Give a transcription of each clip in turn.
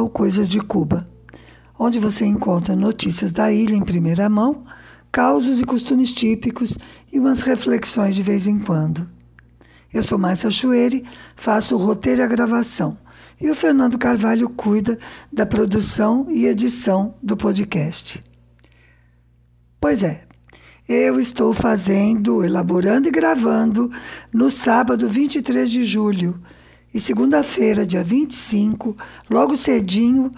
incrível Coisas de Cuba, onde você encontra notícias da ilha em primeira mão, causos e costumes típicos e umas reflexões de vez em quando. Eu sou Márcia Chueire, faço o roteiro e a gravação, e o Fernando Carvalho cuida da produção e edição do podcast. Pois é, eu estou fazendo, elaborando e gravando no sábado 23 de julho. E segunda-feira, dia 25, logo cedinho,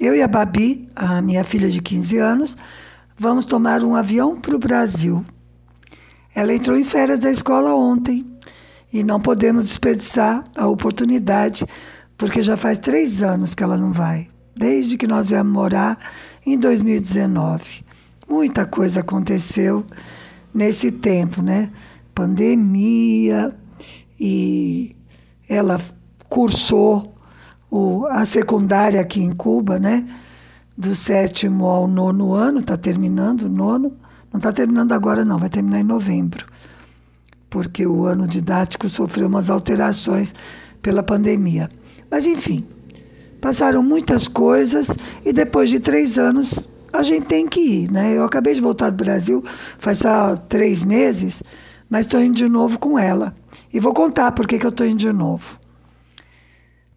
eu e a Babi, a minha filha de 15 anos, vamos tomar um avião para o Brasil. Ela entrou em férias da escola ontem e não podemos desperdiçar a oportunidade, porque já faz três anos que ela não vai, desde que nós viemos morar em 2019. Muita coisa aconteceu nesse tempo, né? Pandemia e ela cursou o, a secundária aqui em Cuba, né? Do sétimo ao nono ano, está terminando o nono. Não está terminando agora, não, vai terminar em novembro. Porque o ano didático sofreu umas alterações pela pandemia. Mas, enfim, passaram muitas coisas e depois de três anos a gente tem que ir, né? Eu acabei de voltar do Brasil faz só três meses, mas estou indo de novo com ela. E vou contar por que, que eu estou indo de novo.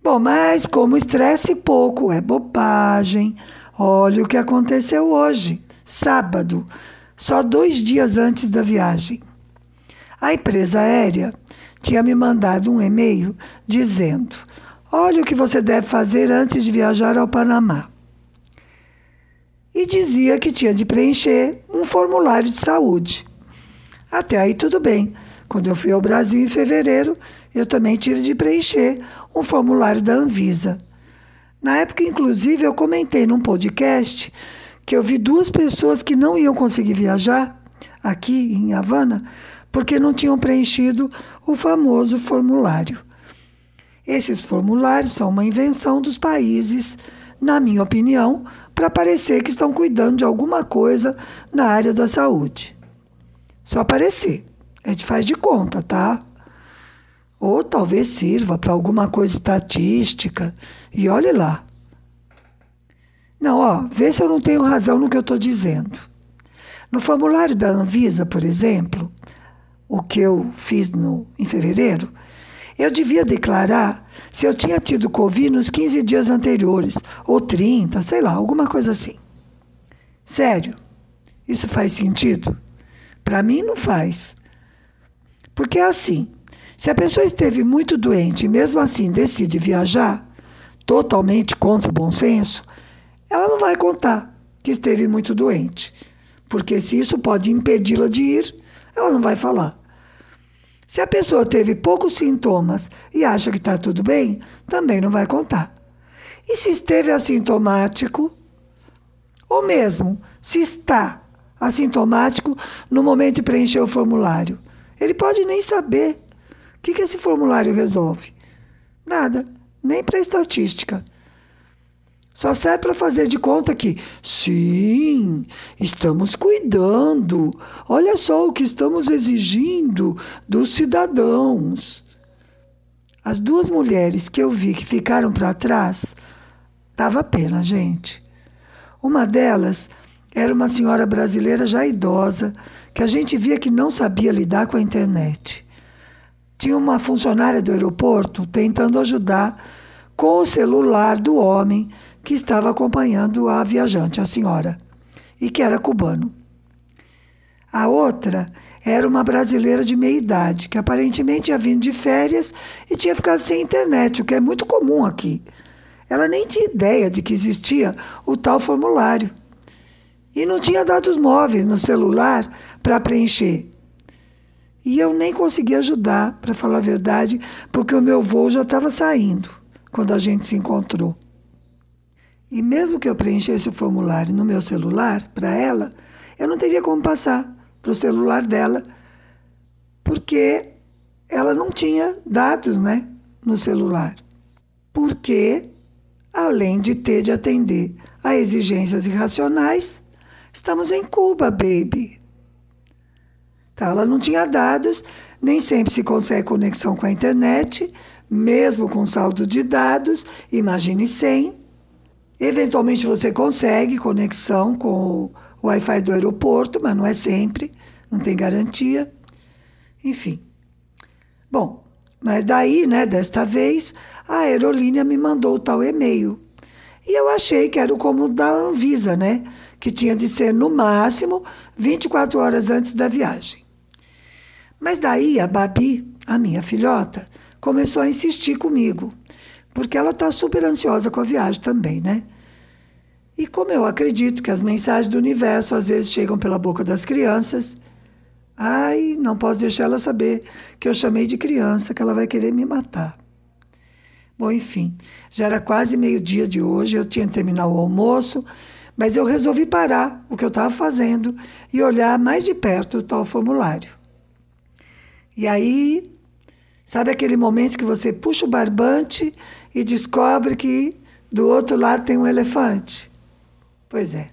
Bom, mas como estresse pouco, é bobagem. Olha o que aconteceu hoje, sábado, só dois dias antes da viagem. A empresa aérea tinha me mandado um e-mail dizendo: Olha o que você deve fazer antes de viajar ao Panamá e dizia que tinha de preencher um formulário de saúde. Até aí tudo bem. Quando eu fui ao Brasil em fevereiro, eu também tive de preencher um formulário da Anvisa. Na época, inclusive, eu comentei num podcast que eu vi duas pessoas que não iam conseguir viajar aqui em Havana porque não tinham preenchido o famoso formulário. Esses formulários são uma invenção dos países, na minha opinião, para parecer que estão cuidando de alguma coisa na área da saúde. Só parecer. A gente faz de conta, tá? Ou talvez sirva para alguma coisa estatística. E olhe lá. Não, ó, vê se eu não tenho razão no que eu estou dizendo. No formulário da Anvisa, por exemplo, o que eu fiz no, em fevereiro, eu devia declarar se eu tinha tido Covid nos 15 dias anteriores, ou 30, sei lá, alguma coisa assim. Sério, isso faz sentido? Para mim não faz. Porque é assim: se a pessoa esteve muito doente e mesmo assim decide viajar, totalmente contra o bom senso, ela não vai contar que esteve muito doente. Porque se isso pode impedi-la de ir, ela não vai falar. Se a pessoa teve poucos sintomas e acha que está tudo bem, também não vai contar. E se esteve assintomático, ou mesmo se está assintomático no momento de preencher o formulário, ele pode nem saber. O que, que esse formulário resolve? Nada, nem para estatística. Só serve para fazer de conta que, sim, estamos cuidando. Olha só o que estamos exigindo dos cidadãos. As duas mulheres que eu vi que ficaram para trás, dava pena, gente. Uma delas era uma senhora brasileira já idosa, que a gente via que não sabia lidar com a internet. Tinha uma funcionária do aeroporto tentando ajudar com o celular do homem que estava acompanhando a viajante, a senhora, e que era cubano. A outra era uma brasileira de meia idade, que aparentemente tinha vindo de férias e tinha ficado sem internet, o que é muito comum aqui. Ela nem tinha ideia de que existia o tal formulário. E não tinha dados móveis no celular para preencher. E eu nem consegui ajudar, para falar a verdade, porque o meu voo já estava saindo quando a gente se encontrou. E mesmo que eu preenchesse o formulário no meu celular para ela, eu não teria como passar para o celular dela, porque ela não tinha dados né, no celular. Porque, além de ter de atender a exigências irracionais, estamos em Cuba, baby. Tá, ela não tinha dados, nem sempre se consegue conexão com a internet, mesmo com saldo de dados, imagine sem. Eventualmente você consegue conexão com o Wi-Fi do aeroporto, mas não é sempre, não tem garantia. Enfim. Bom, mas daí, né, desta vez, a aerolínea me mandou o tal e-mail. E eu achei que era o como da Anvisa, né? Que tinha de ser no máximo 24 horas antes da viagem. Mas daí a Babi, a minha filhota, começou a insistir comigo, porque ela está super ansiosa com a viagem também, né? E como eu acredito que as mensagens do universo às vezes chegam pela boca das crianças, ai, não posso deixar ela saber que eu chamei de criança, que ela vai querer me matar. Bom, enfim, já era quase meio-dia de hoje, eu tinha terminado o almoço, mas eu resolvi parar o que eu estava fazendo e olhar mais de perto o tal formulário. E aí, sabe aquele momento que você puxa o barbante e descobre que do outro lado tem um elefante? Pois é.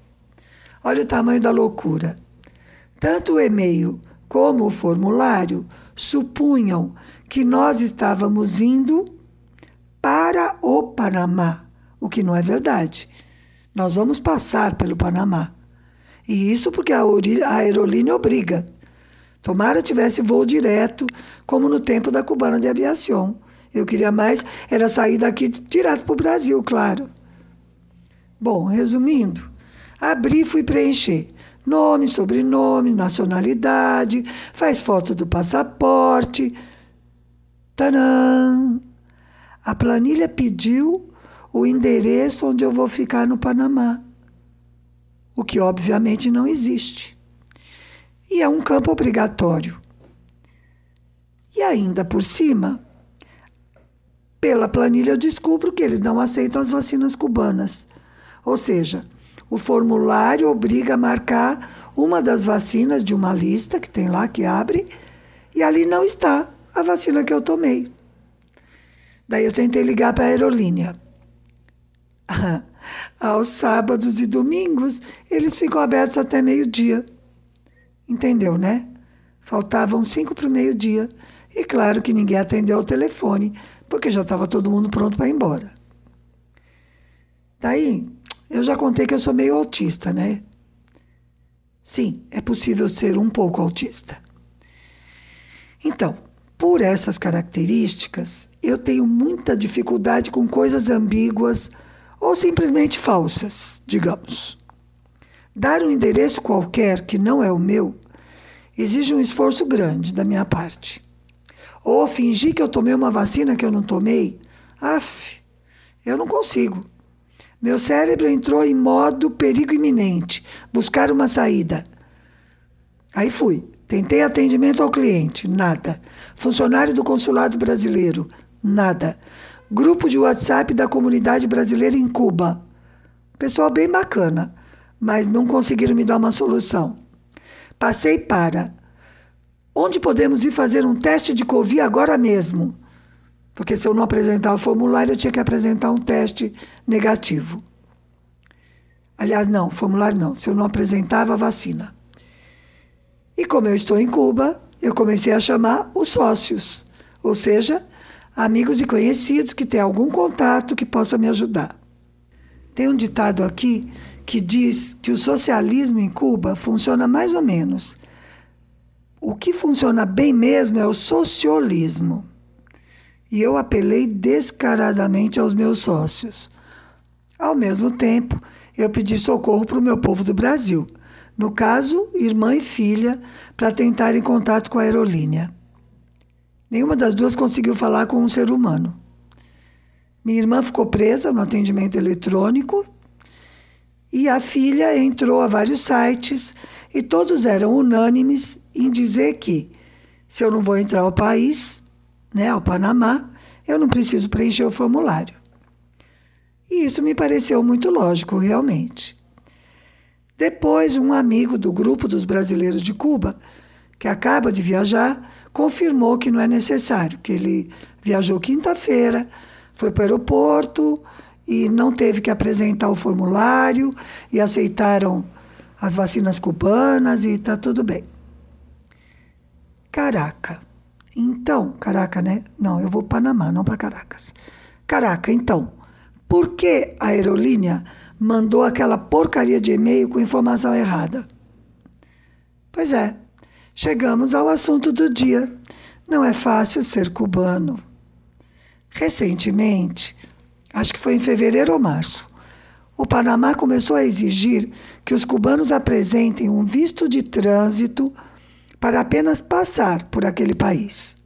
Olha o tamanho da loucura. Tanto o e-mail como o formulário supunham que nós estávamos indo para o Panamá, o que não é verdade. Nós vamos passar pelo Panamá. E isso porque a aerolínea obriga. Tomara tivesse voo direto, como no tempo da cubana de aviação. Eu queria mais era sair daqui direto para o Brasil, claro. Bom, resumindo, abri e fui preencher. Nome, sobrenome, nacionalidade, faz foto do passaporte. Tadã! A planilha pediu o endereço onde eu vou ficar no Panamá, o que obviamente não existe. E é um campo obrigatório. E ainda por cima, pela planilha eu descubro que eles não aceitam as vacinas cubanas. Ou seja, o formulário obriga a marcar uma das vacinas de uma lista que tem lá que abre e ali não está a vacina que eu tomei. Daí eu tentei ligar para a aerolínea. Aos sábados e domingos, eles ficam abertos até meio-dia. Entendeu, né? Faltavam cinco para o meio-dia. E claro que ninguém atendeu ao telefone, porque já estava todo mundo pronto para ir embora. Daí, eu já contei que eu sou meio autista, né? Sim, é possível ser um pouco autista. Então, por essas características, eu tenho muita dificuldade com coisas ambíguas ou simplesmente falsas, digamos. Dar um endereço qualquer que não é o meu exige um esforço grande da minha parte. Ou fingir que eu tomei uma vacina que eu não tomei, af, eu não consigo. Meu cérebro entrou em modo perigo iminente, buscar uma saída. Aí fui. Tentei atendimento ao cliente, nada. Funcionário do consulado brasileiro, nada. Grupo de WhatsApp da comunidade brasileira em Cuba. Pessoal bem bacana, mas não conseguiram me dar uma solução. Passei para. Onde podemos ir fazer um teste de Covid agora mesmo? Porque se eu não apresentar o formulário, eu tinha que apresentar um teste negativo. Aliás, não, formulário não, se eu não apresentava a vacina. E como eu estou em Cuba, eu comecei a chamar os sócios, ou seja, amigos e conhecidos que têm algum contato que possa me ajudar. Tem um ditado aqui que diz que o socialismo em Cuba funciona mais ou menos. O que funciona bem mesmo é o socialismo e eu apelei descaradamente aos meus sócios. Ao mesmo tempo, eu pedi socorro para o meu povo do Brasil, no caso, irmã e filha, para tentar em contato com a aerolínea. Nenhuma das duas conseguiu falar com um ser humano. Minha irmã ficou presa no atendimento eletrônico e a filha entrou a vários sites e todos eram unânimes em dizer que, se eu não vou entrar ao país, né, ao Panamá, eu não preciso preencher o formulário. E isso me pareceu muito lógico, realmente. Depois, um amigo do grupo dos brasileiros de Cuba, que acaba de viajar, confirmou que não é necessário, que ele viajou quinta-feira, foi para o aeroporto e não teve que apresentar o formulário e aceitaram as vacinas cubanas e está tudo bem. Caraca, então, Caraca, né? Não, eu vou para Panamá, não para Caracas. Caraca, então, por que a aerolínea mandou aquela porcaria de e-mail com informação errada. Pois é, chegamos ao assunto do dia. Não é fácil ser cubano. Recentemente, acho que foi em fevereiro ou março, o Panamá começou a exigir que os cubanos apresentem um visto de trânsito para apenas passar por aquele país.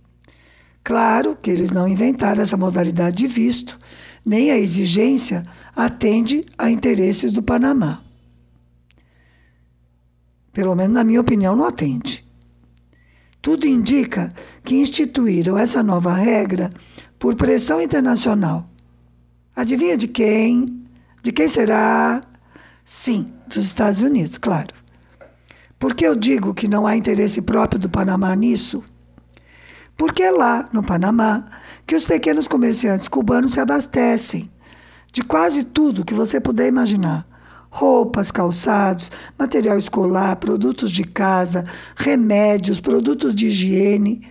Claro que eles não inventaram essa modalidade de visto, nem a exigência atende a interesses do Panamá. Pelo menos na minha opinião, não atende. Tudo indica que instituíram essa nova regra por pressão internacional. Adivinha de quem? De quem será? Sim, dos Estados Unidos, claro. Por que eu digo que não há interesse próprio do Panamá nisso? Porque é lá, no Panamá, que os pequenos comerciantes cubanos se abastecem de quase tudo que você puder imaginar: roupas, calçados, material escolar, produtos de casa, remédios, produtos de higiene.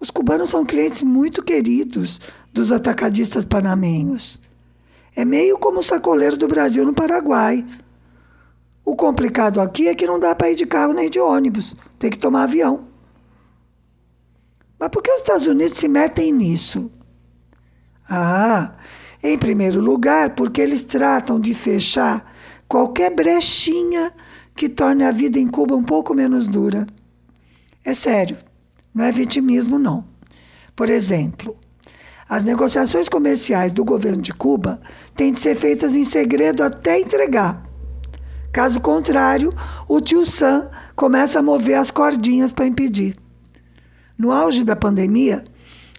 Os cubanos são clientes muito queridos dos atacadistas panamenhos. É meio como o sacoleiro do Brasil no Paraguai. O complicado aqui é que não dá para ir de carro nem de ônibus, tem que tomar avião. Mas por que os Estados Unidos se metem nisso? Ah, em primeiro lugar, porque eles tratam de fechar qualquer brechinha que torne a vida em Cuba um pouco menos dura. É sério, não é vitimismo, não. Por exemplo, as negociações comerciais do governo de Cuba têm de ser feitas em segredo até entregar. Caso contrário, o tio Sam começa a mover as cordinhas para impedir. No auge da pandemia,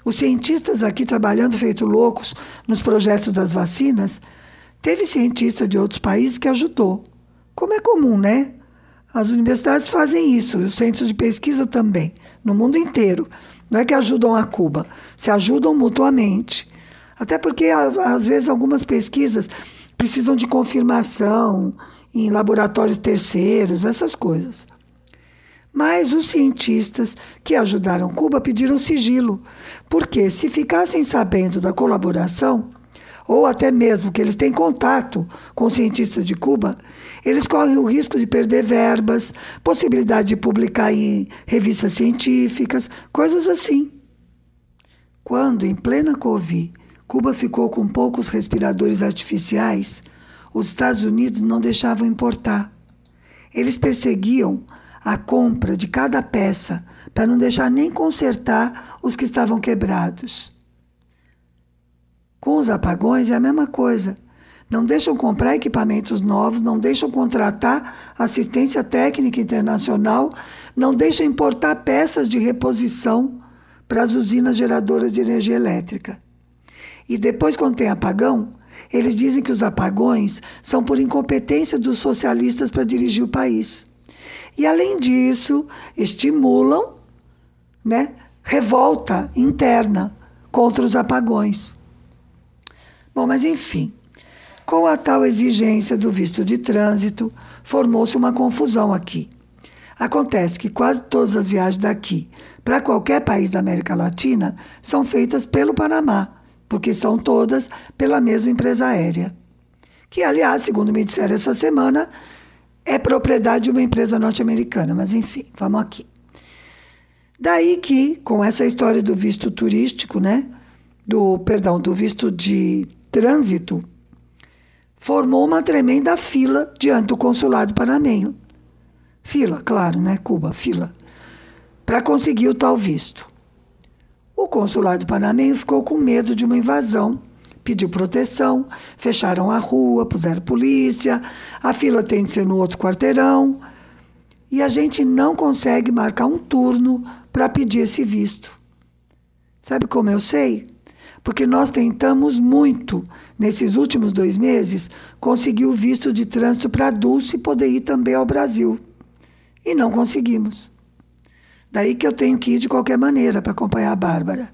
os cientistas aqui trabalhando feito loucos nos projetos das vacinas, teve cientista de outros países que ajudou. Como é comum, né? As universidades fazem isso, e os centros de pesquisa também, no mundo inteiro. Não é que ajudam a Cuba, se ajudam mutuamente. Até porque, às vezes, algumas pesquisas precisam de confirmação em laboratórios terceiros, essas coisas. Mas os cientistas que ajudaram Cuba pediram sigilo, porque se ficassem sabendo da colaboração, ou até mesmo que eles têm contato com cientistas de Cuba, eles correm o risco de perder verbas, possibilidade de publicar em revistas científicas, coisas assim. Quando, em plena Covid, Cuba ficou com poucos respiradores artificiais, os Estados Unidos não deixavam importar. Eles perseguiam a compra de cada peça para não deixar nem consertar os que estavam quebrados. Com os apagões é a mesma coisa. Não deixam comprar equipamentos novos, não deixam contratar assistência técnica internacional, não deixam importar peças de reposição para as usinas geradoras de energia elétrica. E depois, quando tem apagão, eles dizem que os apagões são por incompetência dos socialistas para dirigir o país. E, além disso, estimulam né, revolta interna contra os apagões. Bom, mas enfim, com a tal exigência do visto de trânsito, formou-se uma confusão aqui. Acontece que quase todas as viagens daqui para qualquer país da América Latina são feitas pelo Panamá, porque são todas pela mesma empresa aérea. Que, aliás, segundo me disseram essa semana, é propriedade de uma empresa norte-americana, mas enfim, vamos aqui. Daí que, com essa história do visto turístico, né, do, perdão, do visto de trânsito, formou uma tremenda fila diante do consulado panamenho. Fila, claro, né, Cuba, fila, para conseguir o tal visto. O consulado panamenho ficou com medo de uma invasão pediu proteção, fecharam a rua, puseram polícia, a fila tem de ser no outro quarteirão. E a gente não consegue marcar um turno para pedir esse visto. Sabe como eu sei? Porque nós tentamos muito, nesses últimos dois meses, conseguir o visto de trânsito para Dulce poder ir também ao Brasil. E não conseguimos. Daí que eu tenho que ir de qualquer maneira para acompanhar a Bárbara.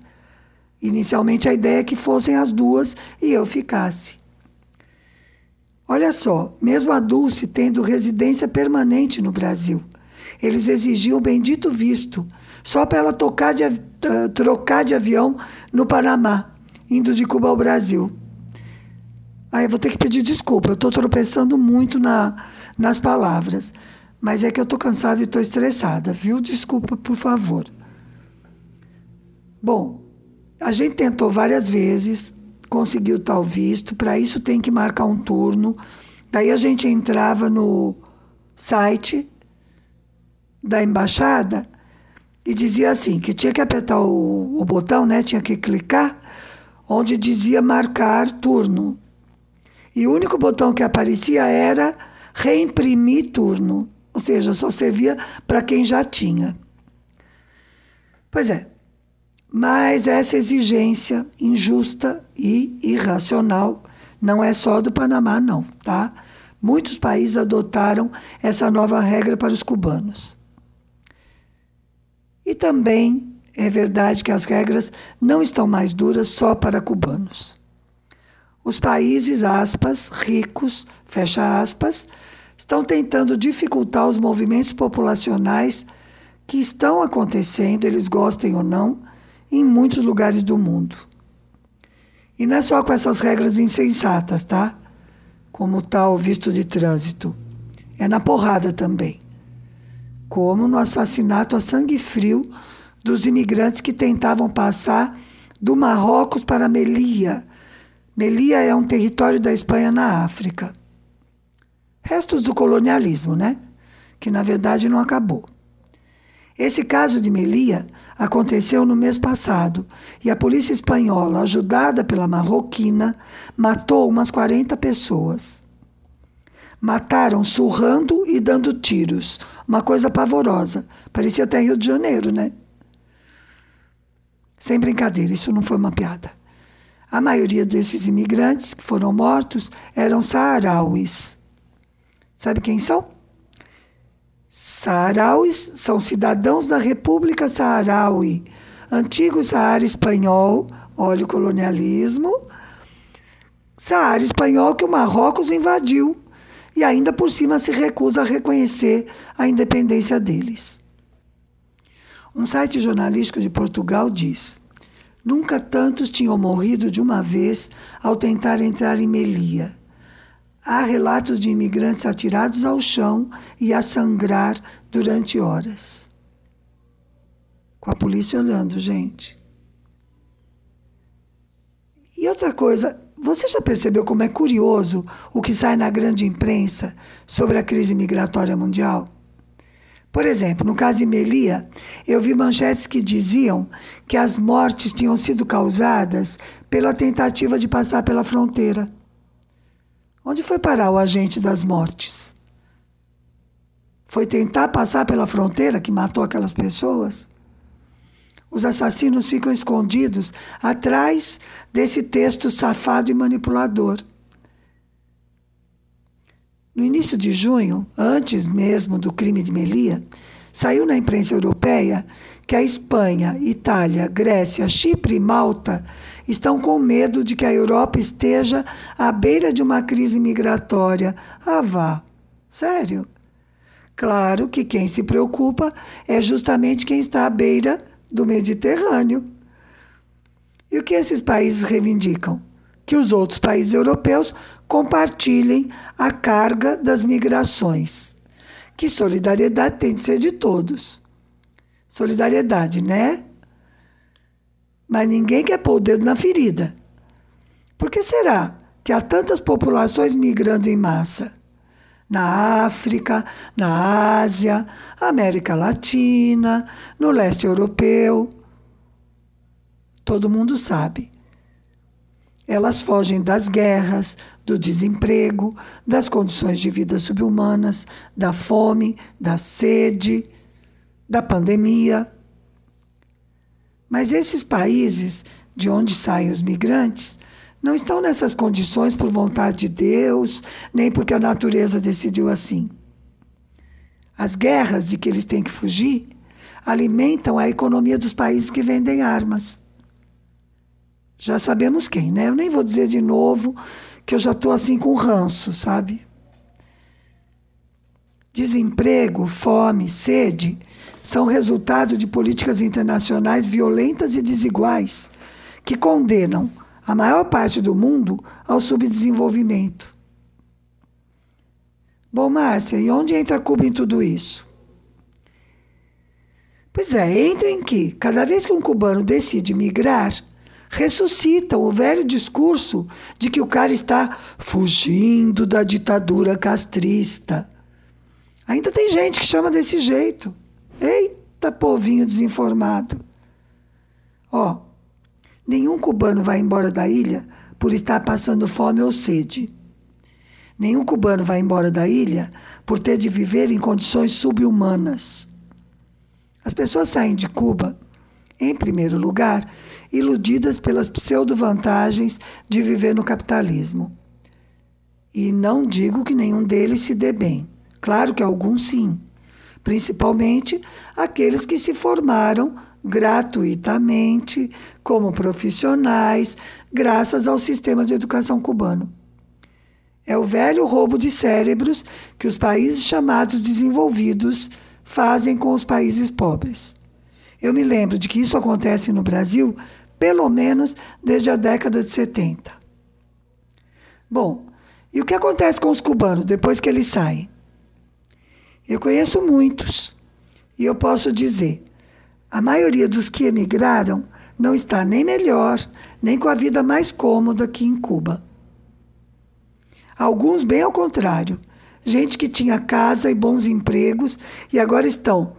Inicialmente a ideia é que fossem as duas e eu ficasse. Olha só, mesmo a Dulce tendo residência permanente no Brasil, eles exigiam o bendito visto, só para ela tocar de, uh, trocar de avião no Panamá, indo de Cuba ao Brasil. Ah, eu vou ter que pedir desculpa, eu estou tropeçando muito na, nas palavras. Mas é que eu estou cansada e estou estressada, viu? Desculpa, por favor. Bom, a gente tentou várias vezes, conseguiu tal visto, para isso tem que marcar um turno. Daí a gente entrava no site da embaixada e dizia assim, que tinha que apertar o, o botão, né? Tinha que clicar, onde dizia marcar turno. E o único botão que aparecia era reimprimir turno, ou seja, só servia para quem já tinha. Pois é, mas essa exigência injusta e irracional não é só do Panamá, não, tá? Muitos países adotaram essa nova regra para os cubanos. E também é verdade que as regras não estão mais duras só para cubanos. Os países, aspas, ricos, fecha aspas, estão tentando dificultar os movimentos populacionais que estão acontecendo, eles gostem ou não, em muitos lugares do mundo. E não é só com essas regras insensatas, tá? Como tal visto de trânsito. É na porrada também. Como no assassinato a sangue frio dos imigrantes que tentavam passar do Marrocos para Melilla, Melilla é um território da Espanha na África. Restos do colonialismo, né? Que na verdade não acabou. Esse caso de Melilla aconteceu no mês passado e a polícia espanhola, ajudada pela marroquina, matou umas 40 pessoas. Mataram surrando e dando tiros. Uma coisa pavorosa. Parecia até Rio de Janeiro, né? Sem brincadeira, isso não foi uma piada. A maioria desses imigrantes que foram mortos eram saarauis. Sabe quem são? Saarauis são cidadãos da República Saaraui, antigo Saara espanhol, olha o colonialismo. Saara espanhol que o Marrocos invadiu e ainda por cima se recusa a reconhecer a independência deles. Um site jornalístico de Portugal diz: Nunca tantos tinham morrido de uma vez ao tentar entrar em Melia. Há relatos de imigrantes atirados ao chão e a sangrar durante horas. Com a polícia olhando, gente. E outra coisa, você já percebeu como é curioso o que sai na grande imprensa sobre a crise migratória mundial? Por exemplo, no caso de Melia, eu vi manchetes que diziam que as mortes tinham sido causadas pela tentativa de passar pela fronteira. Onde foi parar o agente das mortes? Foi tentar passar pela fronteira que matou aquelas pessoas? Os assassinos ficam escondidos atrás desse texto safado e manipulador. No início de junho, antes mesmo do crime de Melia, saiu na imprensa europeia que a Espanha, Itália, Grécia, Chipre e Malta estão com medo de que a Europa esteja à beira de uma crise migratória. Ah, vá. Sério? Claro que quem se preocupa é justamente quem está à beira do Mediterrâneo. E o que esses países reivindicam? Que os outros países europeus compartilhem a carga das migrações. Que solidariedade tem de ser de todos. Solidariedade, né? Mas ninguém quer pôr o dedo na ferida. Por que será que há tantas populações migrando em massa? Na África, na Ásia, América Latina, no leste europeu. Todo mundo sabe. Elas fogem das guerras, do desemprego, das condições de vida subhumanas, da fome, da sede, da pandemia. Mas esses países de onde saem os migrantes não estão nessas condições por vontade de Deus, nem porque a natureza decidiu assim. As guerras de que eles têm que fugir alimentam a economia dos países que vendem armas. Já sabemos quem, né? Eu nem vou dizer de novo que eu já estou assim com ranço, sabe? Desemprego, fome, sede são resultado de políticas internacionais violentas e desiguais que condenam a maior parte do mundo ao subdesenvolvimento. Bom, Márcia, e onde entra Cuba em tudo isso? Pois é, entra em que, cada vez que um cubano decide migrar, ressuscitam o velho discurso de que o cara está fugindo da ditadura castrista. Ainda tem gente que chama desse jeito. Eita, povinho desinformado. Ó, nenhum cubano vai embora da ilha por estar passando fome ou sede. Nenhum cubano vai embora da ilha por ter de viver em condições subhumanas. As pessoas saem de Cuba, em primeiro lugar, iludidas pelas pseudo-vantagens de viver no capitalismo. E não digo que nenhum deles se dê bem. Claro que alguns sim. Principalmente aqueles que se formaram gratuitamente como profissionais, graças ao sistema de educação cubano. É o velho roubo de cérebros que os países chamados desenvolvidos fazem com os países pobres. Eu me lembro de que isso acontece no Brasil pelo menos desde a década de 70. Bom, e o que acontece com os cubanos depois que eles saem? Eu conheço muitos e eu posso dizer: a maioria dos que emigraram não está nem melhor, nem com a vida mais cômoda que em Cuba. Alguns, bem ao contrário, gente que tinha casa e bons empregos e agora estão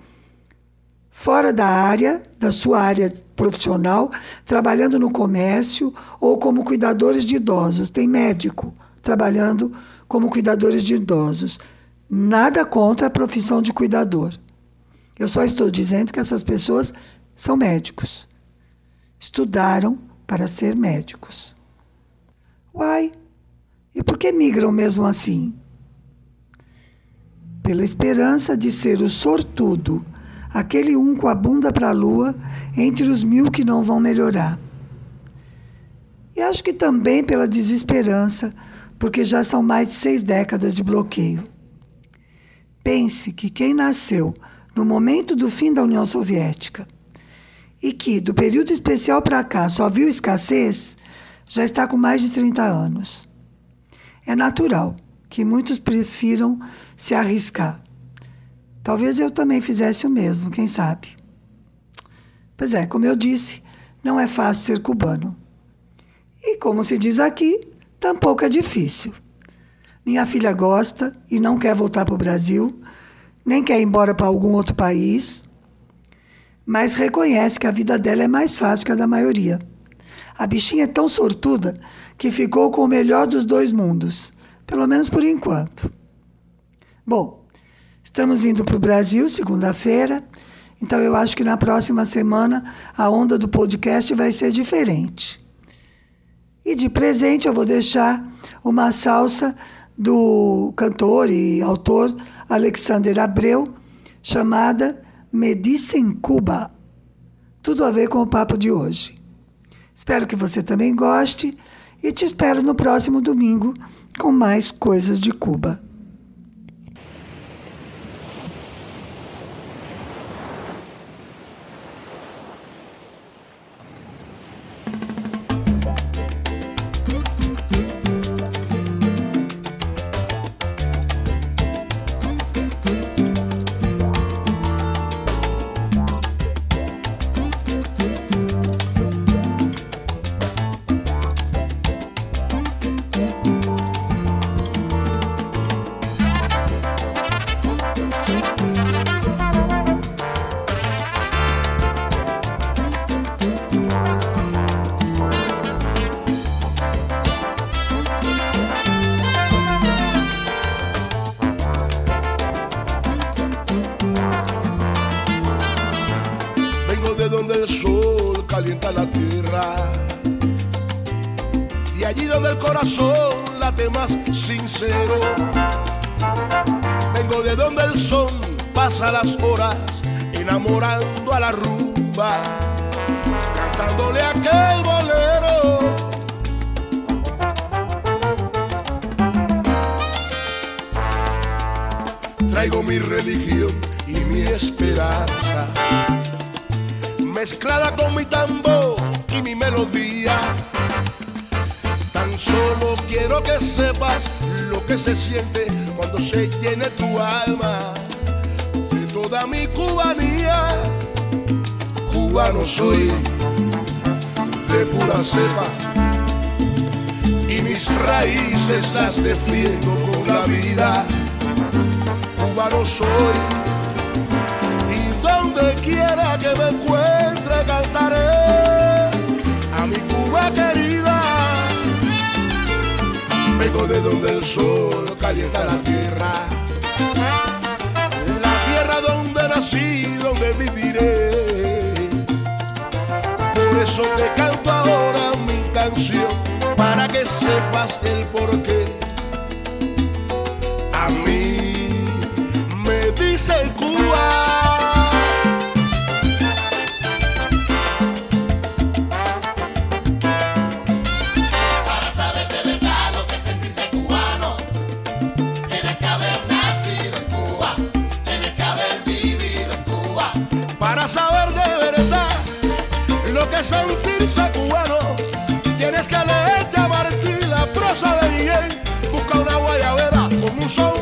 fora da área, da sua área profissional, trabalhando no comércio ou como cuidadores de idosos. Tem médico trabalhando como cuidadores de idosos. Nada contra a profissão de cuidador. Eu só estou dizendo que essas pessoas são médicos. Estudaram para ser médicos. Uai, e por que migram mesmo assim? Pela esperança de ser o sortudo aquele um com a bunda para a lua entre os mil que não vão melhorar. E acho que também pela desesperança, porque já são mais de seis décadas de bloqueio. Pense que quem nasceu no momento do fim da União Soviética e que, do período especial para cá, só viu escassez, já está com mais de 30 anos. É natural que muitos prefiram se arriscar Talvez eu também fizesse o mesmo, quem sabe. Pois é, como eu disse, não é fácil ser cubano. E como se diz aqui, tampouco é difícil. Minha filha gosta e não quer voltar para o Brasil, nem quer ir embora para algum outro país, mas reconhece que a vida dela é mais fácil que a da maioria. A bichinha é tão sortuda que ficou com o melhor dos dois mundos, pelo menos por enquanto. Bom, Estamos indo para o Brasil segunda-feira, então eu acho que na próxima semana a onda do podcast vai ser diferente. E de presente eu vou deixar uma salsa do cantor e autor Alexander Abreu, chamada Me Dicen Cuba. Tudo a ver com o papo de hoje. Espero que você também goste e te espero no próximo domingo com mais coisas de Cuba. Vengo de donde el sol pasa las horas enamorando a la rumba, cantándole aquel bolero. Traigo mi religión y mi esperanza, mezclada con mi tambor y mi melodía Tan solo quiero que sepas lo que se siente cuando se llene tu alma de toda mi cubanía. Cubano soy de pura cepa y mis raíces las defiendo con la vida. Cubano soy y donde quiera que me encuentre cantaré a mi Cuba querida. Vengo de donde el sol calienta la tierra, la tierra donde nací, donde viviré. Por eso te canto ahora mi canción, para que sepas el porqué. A mí me dice Cuba. Para saber de verdad lo que es sentirse cubano, tienes que leerte a Martí la prosa de Miguel. Busca una guayabera con un son